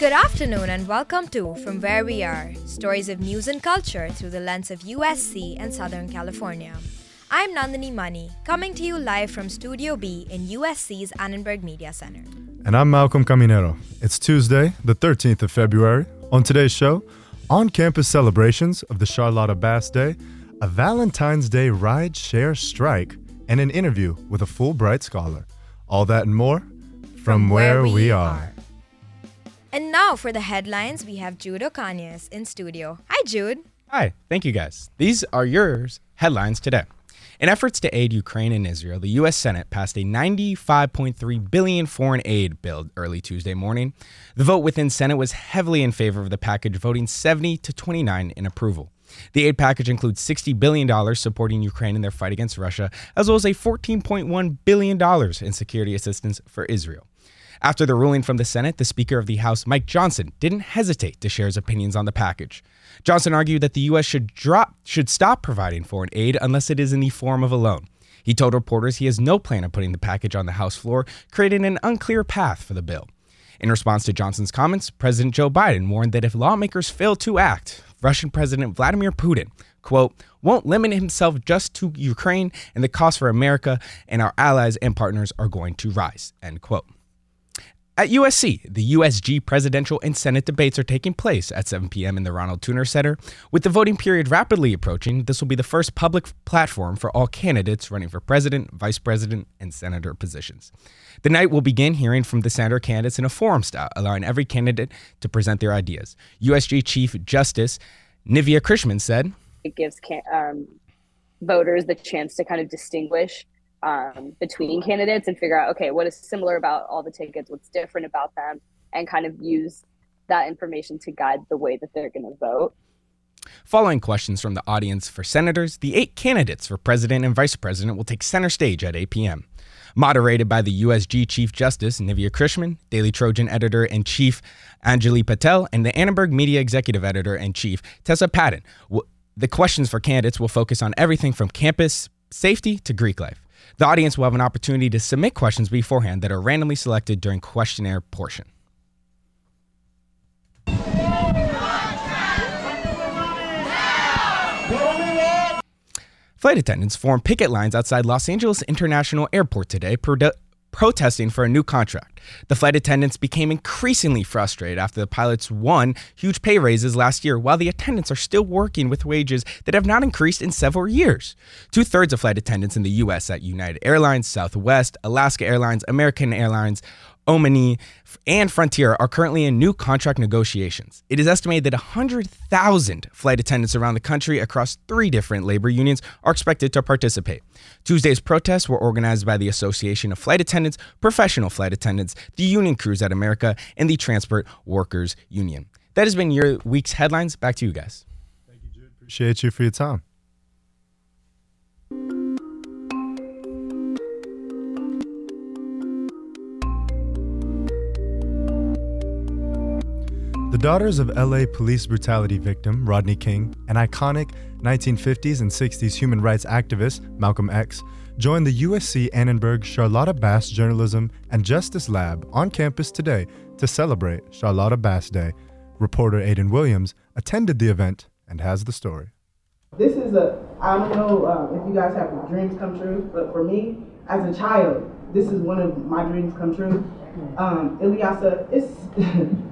Good afternoon and welcome to From Where We Are Stories of News and Culture through the lens of USC and Southern California. I'm Nandini Mani, coming to you live from Studio B in USC's Annenberg Media Center. And I'm Malcolm Caminero. It's Tuesday, the 13th of February. On today's show, on campus celebrations of the Charlotta Bass Day, a Valentine's Day ride share strike, and an interview with a Fulbright scholar. All that and more from, where, we, are. And now for the headlines, we have Jude Ocañez in studio. Hi, Jude. Hi, thank you guys. These are yours headlines today. In efforts to aid Ukraine and Israel, the U.S. Senate passed a 95.3 billion foreign aid bill early Tuesday morning. The vote within Senate was heavily in favor of the package, voting 70 to 29 in approval. The aid package includes $60 billion supporting Ukraine in their fight against Russia, as well as a $14.1 billion in security assistance for Israel. After the ruling from the Senate, the Speaker of the House, Mike Johnson, didn't hesitate to share his opinions on the package. Johnson argued that the U.S. should drop should stop providing foreign aid unless it is in the form of a loan. He told reporters he has no plan of putting the package on the House floor, creating an unclear path for the bill. In response to Johnson's comments, President Joe Biden warned that if lawmakers fail to act, Russian President Vladimir Putin, quote, won't limit himself just to Ukraine and the cost for America and our allies and partners are going to rise, end quote. At USC, the USG presidential and Senate debates are taking place at 7 p.m. in the Ronald Tutor Center. With the voting period rapidly approaching, this will be the first public platform for all candidates running for president, vice president, and senator positions. The night will begin hearing from the senator candidates in a forum style, allowing every candidate to present their ideas. USG Chief Justice Nivia Krishnan said, It gives um, voters the chance to kind of distinguish um, between candidates and figure out okay what is similar about all the tickets what's different about them and kind of use that information to guide the way that they're going to vote Following questions from the audience for senators, the eight candidates for president and vice president will take center stage at 8 p.m. Moderated by the USG Chief Justice Nivea Krishnan, Daily Trojan Editor in Chief Anjali Patel, and the Annenberg Media Executive Editor in Chief Tessa Patton, the questions for candidates will focus on everything from campus safety to Greek life. The audience will have an opportunity to submit questions beforehand that are randomly selected during questionnaire portion. Flight attendants formed picket lines outside Los Angeles International Airport today, protesting for a new contract. The flight attendants became increasingly frustrated after the pilots won huge pay raises last year, while the attendants are still working with wages that have not increased in several years. Two thirds of flight attendants in the U.S. at United Airlines, Southwest, Alaska Airlines, American Airlines, Omni, and Frontier are currently in new contract negotiations. It is estimated that 100,000 flight attendants around the country across three different labor unions are expected to participate. Tuesday's protests were organized by the Association of Flight Attendants, Professional Flight Attendants, the Union Crews at America, and the Transport Workers Union. That has been your week's headlines. Back to you guys. Thank you, Jude. Appreciate you for your time. The daughters of LA police brutality victim Rodney King and iconic 1950s and 60s human rights activist Malcolm X joined the USC Annenberg Charlotta Bass Journalism and Justice Lab on campus today to celebrate Charlotta Bass Day. Reporter Aiden Williams attended the event and has the story. This is a, I don't know um, if you guys have dreams come true, but for me, as a child, this is one of my dreams come true. Um, Ilyasah, it's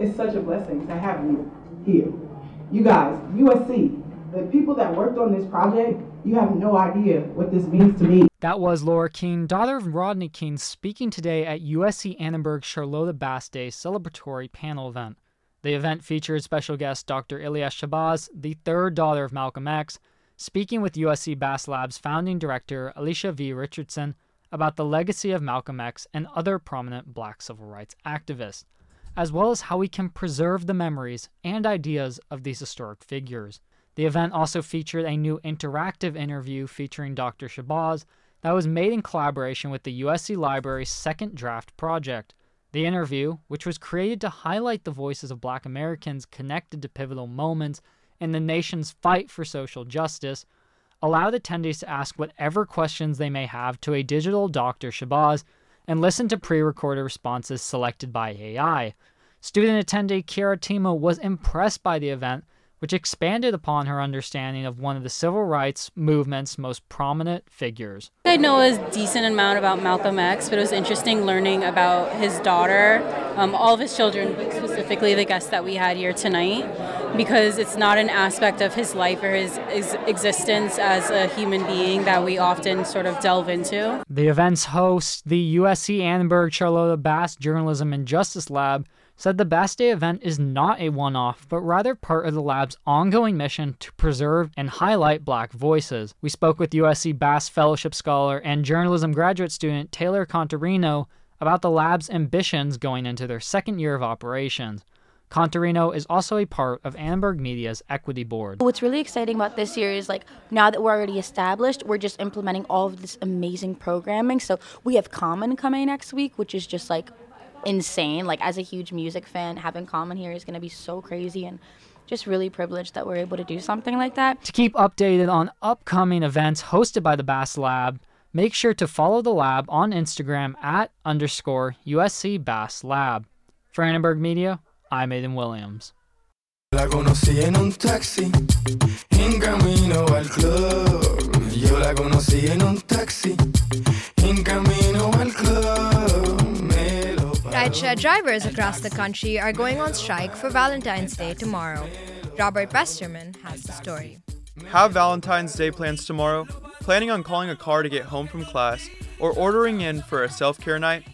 It's such a blessing to have you here. You guys, USC, the people that worked on this project, you have no idea what this means to me. That was Laura King, daughter of Rodney King, speaking today at USC Annenberg Charlotta Bass Day celebratory panel event. The event featured special guest Dr. Ilyasah Shabazz, the third daughter of Malcolm X, speaking with USC Bass Lab's founding director Allissa V. Richardson about the legacy of Malcolm X and other prominent black civil rights activists as well as how we can preserve the memories and ideas of these historic figures. The event also featured a new interactive interview featuring Dr. Shabazz that was made in collaboration with the USC Library's Second Draft Project. The interview, which was created to highlight the voices of black Americans connected to pivotal moments in the nation's fight for social justice, allowed attendees to ask whatever questions they may have to a digital Dr. Shabazz and listen to pre recorded responses selected by AI. Student attendee Kiara Timo was impressed by the event, which expanded upon her understanding of one of the civil rights movement's most prominent figures. I know a decent amount about Malcolm X, but it was interesting learning about his daughter, um, all of his children, specifically the guests that we had here tonight, because it's not an aspect of his life or his, existence as a human being that we often sort of delve into. The event's host, the USC Annenberg Charlotta Bass Journalism and Justice Lab, said the Bass Day event is not a one off, but rather part of the lab's ongoing mission to preserve and highlight black voices. We spoke with USC Bass Fellowship Scholar and journalism graduate student Taylor Contarino about the lab's ambitions going into their second year of operations. Contarino is also a part of Annenberg Media's Equity Board. What's really exciting about this year is like now that we're already established, we're just implementing all of this amazing programming. So we have Common coming next week, which is just like insane. Like as a huge music fan, having Common here is going to be so crazy and just really privileged that we're able to do something like that. To keep updated on upcoming events hosted by the Bass Lab, make sure to follow the lab on Instagram at underscore USC Bass Lab. For Annenberg Media, I'm Aiden Williams. La conocí en un taxi, en camino al club. Yo la conocí en un taxi, en camino al club. Rideshare drivers across the country are going on strike for Valentine's Day tomorrow. Robert Westerman has the story. Have Valentine's Day plans tomorrow? Planning on calling a car to get home from class or ordering in for a self care night?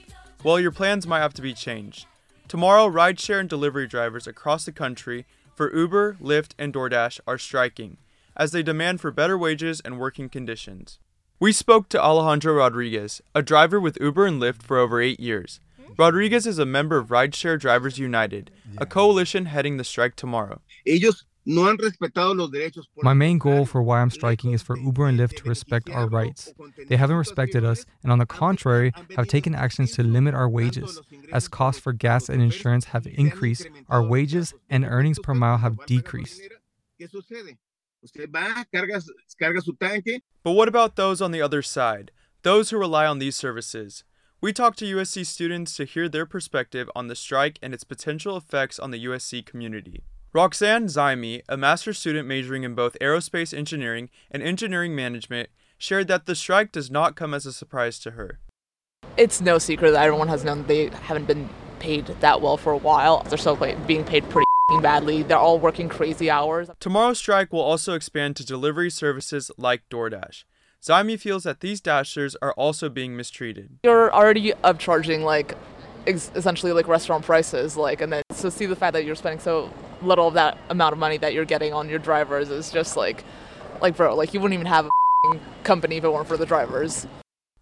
Well, your plans might have to be changed. Tomorrow, rideshare and delivery drivers across the country for Uber, Lyft, and DoorDash are striking as they demand for better wages and working conditions. We spoke to Alejandro Rodriguez, a driver with Uber and Lyft for over eight years. Hmm? Rodriguez is a member of Rideshare Drivers United, a coalition heading the strike tomorrow. My main goal for why I'm striking is for Uber and Lyft to respect our rights. They haven't respected us, and on the contrary, have taken actions to limit our wages. As costs for gas and insurance have increased, our wages and earnings per mile have decreased. But what about those on the other side, those who rely on these services? We talked to USC students to hear their perspective on the strike and its potential effects on the USC community. Roxanne Zaimi, a master's student majoring in both aerospace engineering and engineering management, shared that the strike does not come as a surprise to her. It's no secret that everyone has known they haven't been paid that well for a while. They're still being paid pretty badly. They're all working crazy hours. Tomorrow's strike will also expand to delivery services like DoorDash. Zaimi feels that these dashers are also being mistreated. You're already upcharging like ex- essentially like restaurant prices, like, and then so see the fact that you're spending so little of that amount of money that you're getting on your drivers is just like, like bro, like you wouldn't even have a company if it weren't for the drivers.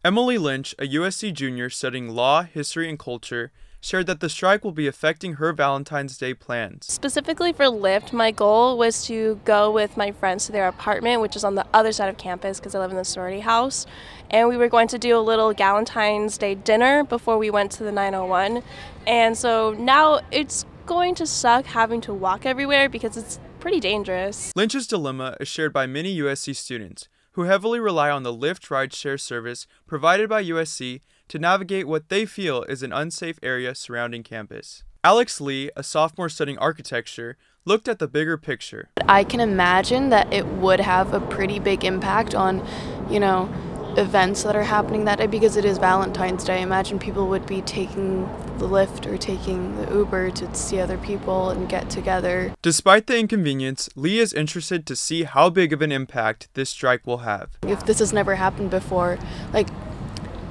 Emily Lynch, a USC junior studying law, history, and culture, shared that the strike will be affecting her Valentine's Day plans. Specifically for Lyft, my goal was to go with my friends to their apartment, which is on the other side of campus because I live in the sorority house. And we were going to do a little Valentine's Day dinner before we went to the 901. And so now it's going to suck having to walk everywhere because it's pretty dangerous. Lynch's dilemma is shared by many USC students who heavily rely on the Lyft rideshare service provided by USC to navigate what they feel is an unsafe area surrounding campus. Alex Lee, a sophomore studying architecture, looked at the bigger picture. I can imagine that it would have a pretty big impact on, you know, events that are happening that day because it is Valentine's Day. Imagine people would be taking the Lyft or taking the Uber to see other people and get together. Despite the inconvenience, Lee is interested to see how big of an impact this strike will have. If this has never happened before, like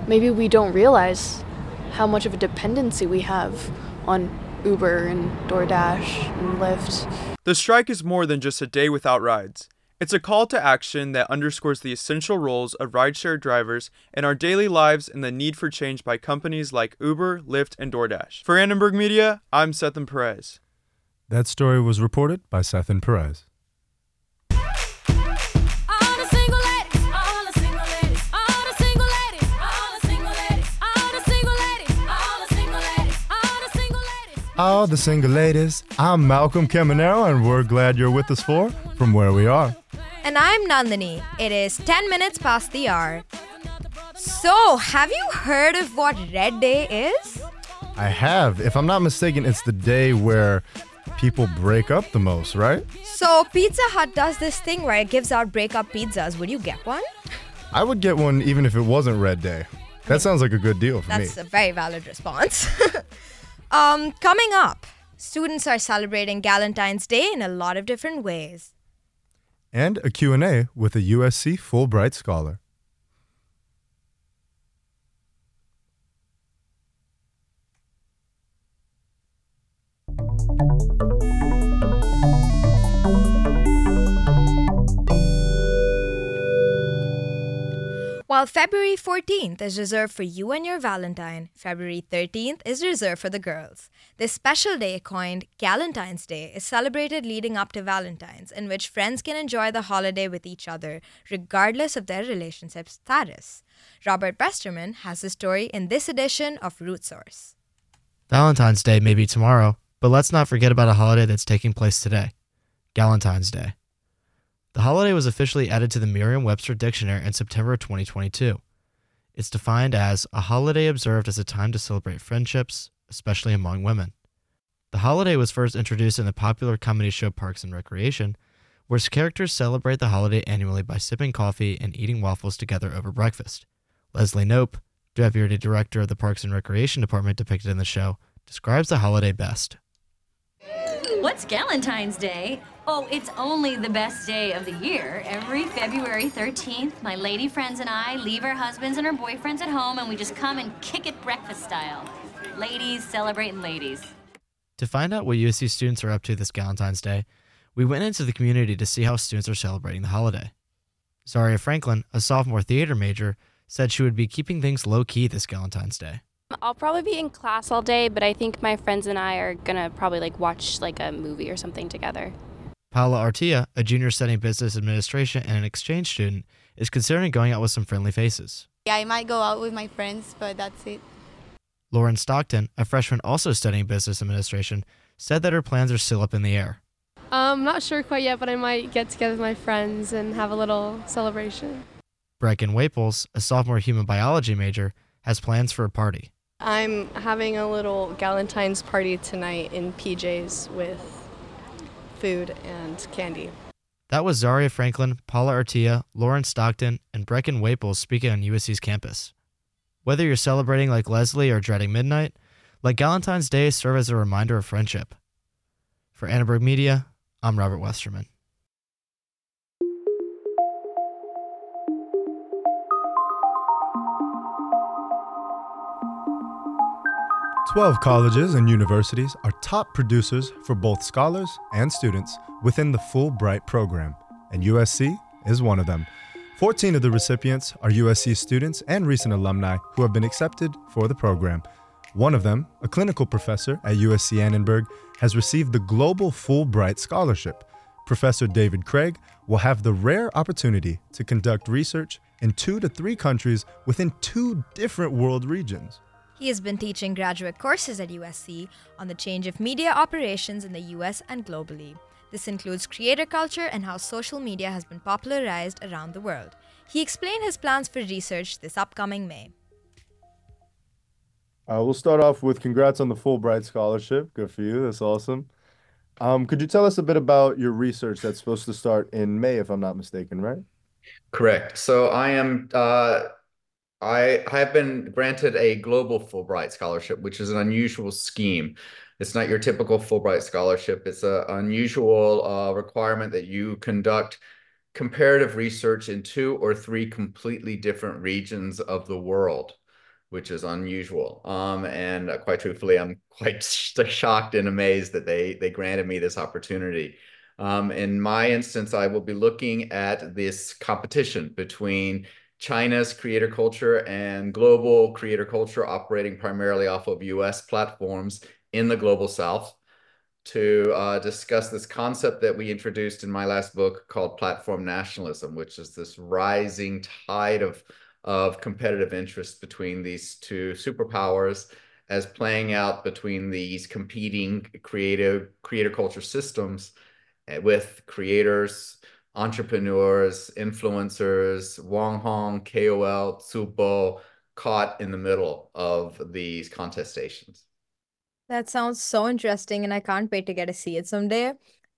maybe we don't realize how much of a dependency we have on Uber and DoorDash and Lyft. The strike is more than just a day without rides. It's a call to action that underscores the essential roles of rideshare drivers in our daily lives and the need for change by companies like Uber, Lyft, and DoorDash. For Annenberg Media, I'm Sethan Perez. That story was reported by Sethan Perez. All the single ladies. I'm Malcolm Caminero, and we're glad you're with us for From Where We Are. And I'm Nandini. It is 10 minutes past the hour. So, have you heard of what Red Day is? I have. If I'm not mistaken, it's the day where people break up the most, right? So, Pizza Hut does this thing where it gives out breakup pizzas. Would you get one? I would get one even if it wasn't Red Day. That sounds like a good deal for That's me. That's a very valid response. um, coming up, students are celebrating Galentine's Day in a lot of different ways. And a Q&A with a USC Fulbright scholar. While February 14th is reserved for you and your Valentine, February 13th is reserved for the girls. This special day, coined Galentine's Day, is celebrated leading up to Valentine's, in which friends can enjoy the holiday with each other, regardless of their relationship status. Robert Westerman has the story in this edition of Root Source. Valentine's Day may be tomorrow, but let's not forget about a holiday that's taking place today Galentine's Day. The holiday was officially added to the Merriam Webster Dictionary in September 2022. It's defined as a holiday observed as a time to celebrate friendships, especially among women. The holiday was first introduced in the popular comedy show Parks and Recreation, where characters celebrate the holiday annually by sipping coffee and eating waffles together over breakfast. Leslie Knope, deputy director of the Parks and Recreation Department depicted in the show, describes the holiday best. What's Galentine's Day? Oh, it's only the best day of the year. Every February 13th, my lady friends and I leave our husbands and our boyfriends at home and we just come and kick it breakfast style. Ladies celebrating ladies. To find out what USC students are up to this Galentine's Day, we went into the community to see how students are celebrating the holiday. Zaria Franklin, a sophomore theater major, said she would be keeping things low key this Galentine's Day. I'll probably be in class all day, but I think my friends and I are gonna probably like watch like a movie or something together. Paula Artia, a junior studying business administration and an exchange student, is considering going out with some friendly faces. Yeah, I might go out with my friends, but that's it. Lauren Stockton, a freshman also studying business administration, said that her plans are still up in the air. I'm not sure quite yet, but I might get together with my friends and have a little celebration. Brecken Waples, a sophomore human biology major, has plans for a party. I'm having a little Galentine's party tonight in PJs with food and candy. That was Zaria Franklin, Paula Artia, Lauren Stockton, and Brecken Waples speaking on USC's campus. Whether you're celebrating like Leslie or dreading midnight, let Galentine's Day serve as a reminder of friendship. For Annenberg Media, I'm Robert Westerman. 12 colleges and universities are top producers for both scholars and students within the Fulbright program, and USC is one of them. 14 of the recipients are USC students and recent alumni who have been accepted for the program. One of them, a clinical professor at USC Annenberg, has received the Global Fulbright Scholarship. Professor David Craig will have the rare opportunity to conduct research in two to three countries within two different world regions. He has been teaching graduate courses at USC on the change of media operations in the US and globally. This includes creator culture and how social media has been popularized around the world. He explained his plans for research this upcoming May. Uh, we'll start off with congrats on the Fulbright Scholarship. Good for you. That's awesome. Um, could you tell us a bit about your research that's supposed to start in May, if I'm not mistaken, right? Correct. So I am uh, I have been granted a global Fulbright scholarship, which is an unusual scheme. It's not your typical Fulbright scholarship. It's an unusual uh, requirement that you conduct comparative research in two or three completely different regions of the world, which is unusual. Um, and uh, quite truthfully, I'm quite shocked and amazed that they they granted me this opportunity. Um, in my instance, I will be looking at this competition between China's creator culture and global creator culture operating primarily off of US platforms in the global south to uh, discuss this concept that we introduced in my last book called platform nationalism, which is this rising tide of, of competitive interest between these two superpowers as playing out between these competing creative creator culture systems eh, with creators entrepreneurs, influencers, Wanghong, KOL, zhubo, caught in the middle of these contestations. That sounds so interesting, and I can't wait to get to see it someday.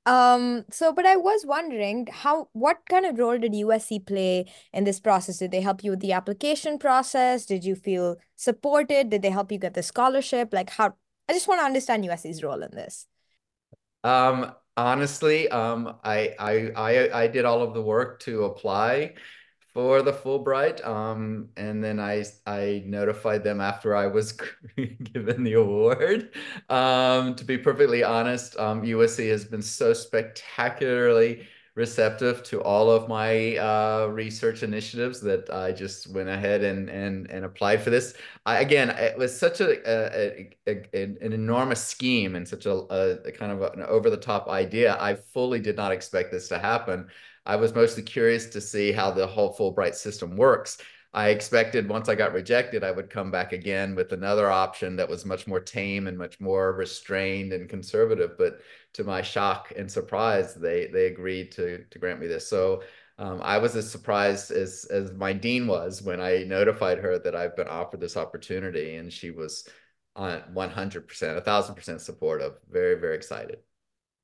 Um, so, but I was wondering how, what kind of role did USC play in this process? Did they help you with the application process? Did you feel supported? Did they help you get the scholarship? Like how, I just want to understand USC's role in this. Um, honestly, um, I, I, I, I did all of the work to apply for the Fulbright. Um, and then I I notified them after I was given the award. Um, to be perfectly honest, um, USC has been so spectacularly receptive to all of my uh, research initiatives that I just went ahead and and and applied for this. I, again, it was such a, a, a, an enormous scheme and such a, a kind of an over the top idea. I fully did not expect this to happen. I was mostly curious to see how the whole Fulbright system works. I expected once I got rejected, I would come back again with another option that was much more tame and much more restrained and conservative. But to my shock and surprise, they they agreed to to grant me this. So um, I was as surprised as as my dean was when I notified her that I've been offered this opportunity, and she was on 100%, a 1000% supportive. Very very excited.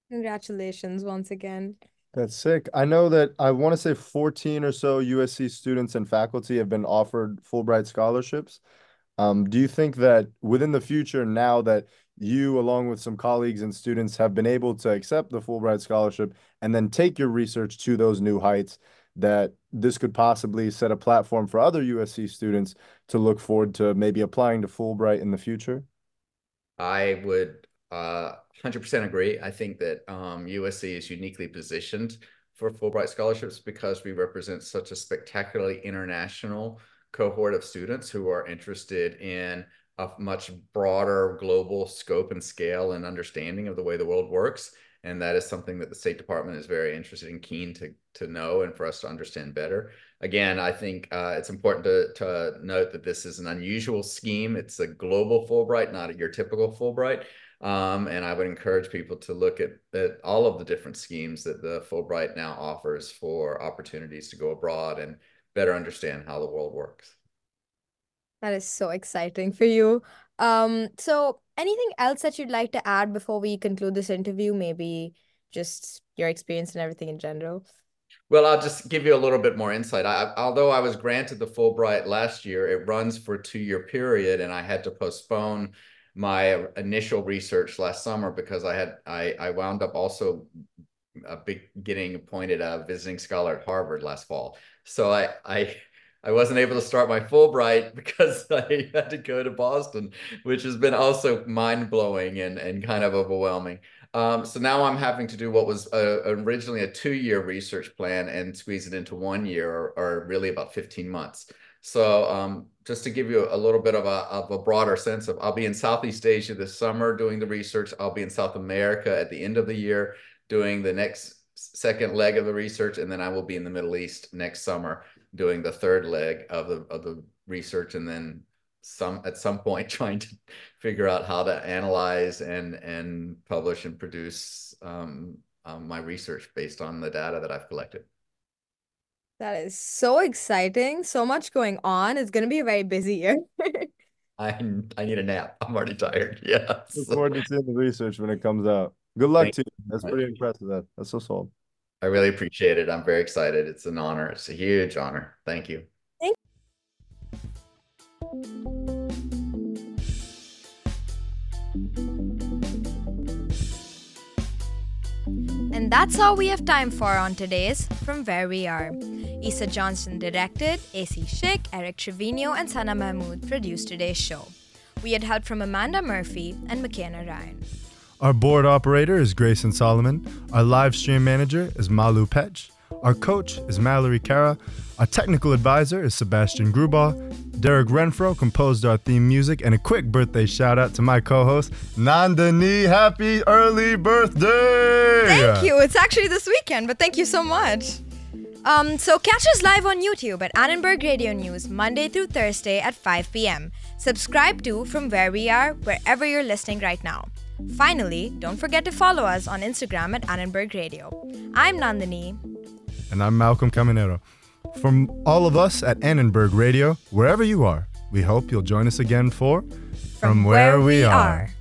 Congratulations once again. That's sick. I know that I want to say 14 or so USC students and faculty have been offered Fulbright scholarships. Um, do you think that within the future, now that you, along with some colleagues and students, have been able to accept the Fulbright scholarship and then take your research to those new heights, that this could possibly set a platform for other USC students to look forward to maybe applying to Fulbright in the future? I would uh, 100% agree. I think that um, USC is uniquely positioned for Fulbright scholarships because we represent such a spectacularly international cohort of students who are interested in a much broader global scope and scale and understanding of the way the world works. And that is something that the State Department is very interested and keen to, to know and for us to understand better. Again, I think uh, it's important to, to note that this is an unusual scheme. It's a global Fulbright, not your typical Fulbright. Um, and I would encourage people to look at, at all of the different schemes that the Fulbright now offers for opportunities to go abroad and better understand how the world works. That is so exciting for you. Um, so anything else that you'd like to add before we conclude this interview? Maybe just your experience and everything in general. Well, I'll just give you a little bit more insight. I, although I was granted the Fulbright last year, it runs for a two-year period, and I had to postpone my initial research last summer because I had I I wound up also a big getting appointed a visiting scholar at Harvard last fall. So I I I wasn't able to start my Fulbright because I had to go to Boston, which has been also mind blowing and and kind of overwhelming. Um, so now I'm having to do what was a, originally a two year research plan and squeeze it into one year or, or really about 15 months. So um, just to give you a little bit of a, of a broader sense of, I'll be in Southeast Asia this summer doing the research. I'll be in South America at the end of the year doing the next second leg of the research, and then I will be in the Middle East next summer doing the third leg of the of the research, and then some at some point trying to figure out how to analyze and and publish and produce um, um, my research based on the data that I've collected. That is so exciting. So much going on. It's going to be a very busy year. I I need a nap. I'm already tired. Yeah. Look forward to seeing the research when it comes out. Good luck Thank to you. That's pretty impressive. That that's so solid. I really appreciate it. I'm very excited. It's an honor. It's a huge honor. Thank you. Thank And that's all we have time for on today's From Where We Are. Issa Johnston directed, AC Schick, Eric Trevino, and Sana Mahmood produced today's show. We had help from Amanda Murphy and McKenna Ryan. Our board operator is Grayson Solomon. Our live stream manager is Malu Petch. Our coach is Mallory Cara. Our technical advisor is Sebastian Grubaugh. Derek Renfro composed our theme music. And a quick birthday shout out to my co host, Nandini. Happy early birthday! Thank you. It's actually this weekend, but thank you so much. Um, so catch us live on YouTube at Annenberg Radio News Monday through Thursday at 5 p.m. Subscribe to From Where We Are wherever you're listening right now. Finally, don't forget to follow us on Instagram at Annenberg Radio. I'm Nandini. And I'm Malcolm Caminero. From all of us at Annenberg Radio, wherever you are, we hope you'll join us again for From, Where, We Are. Thank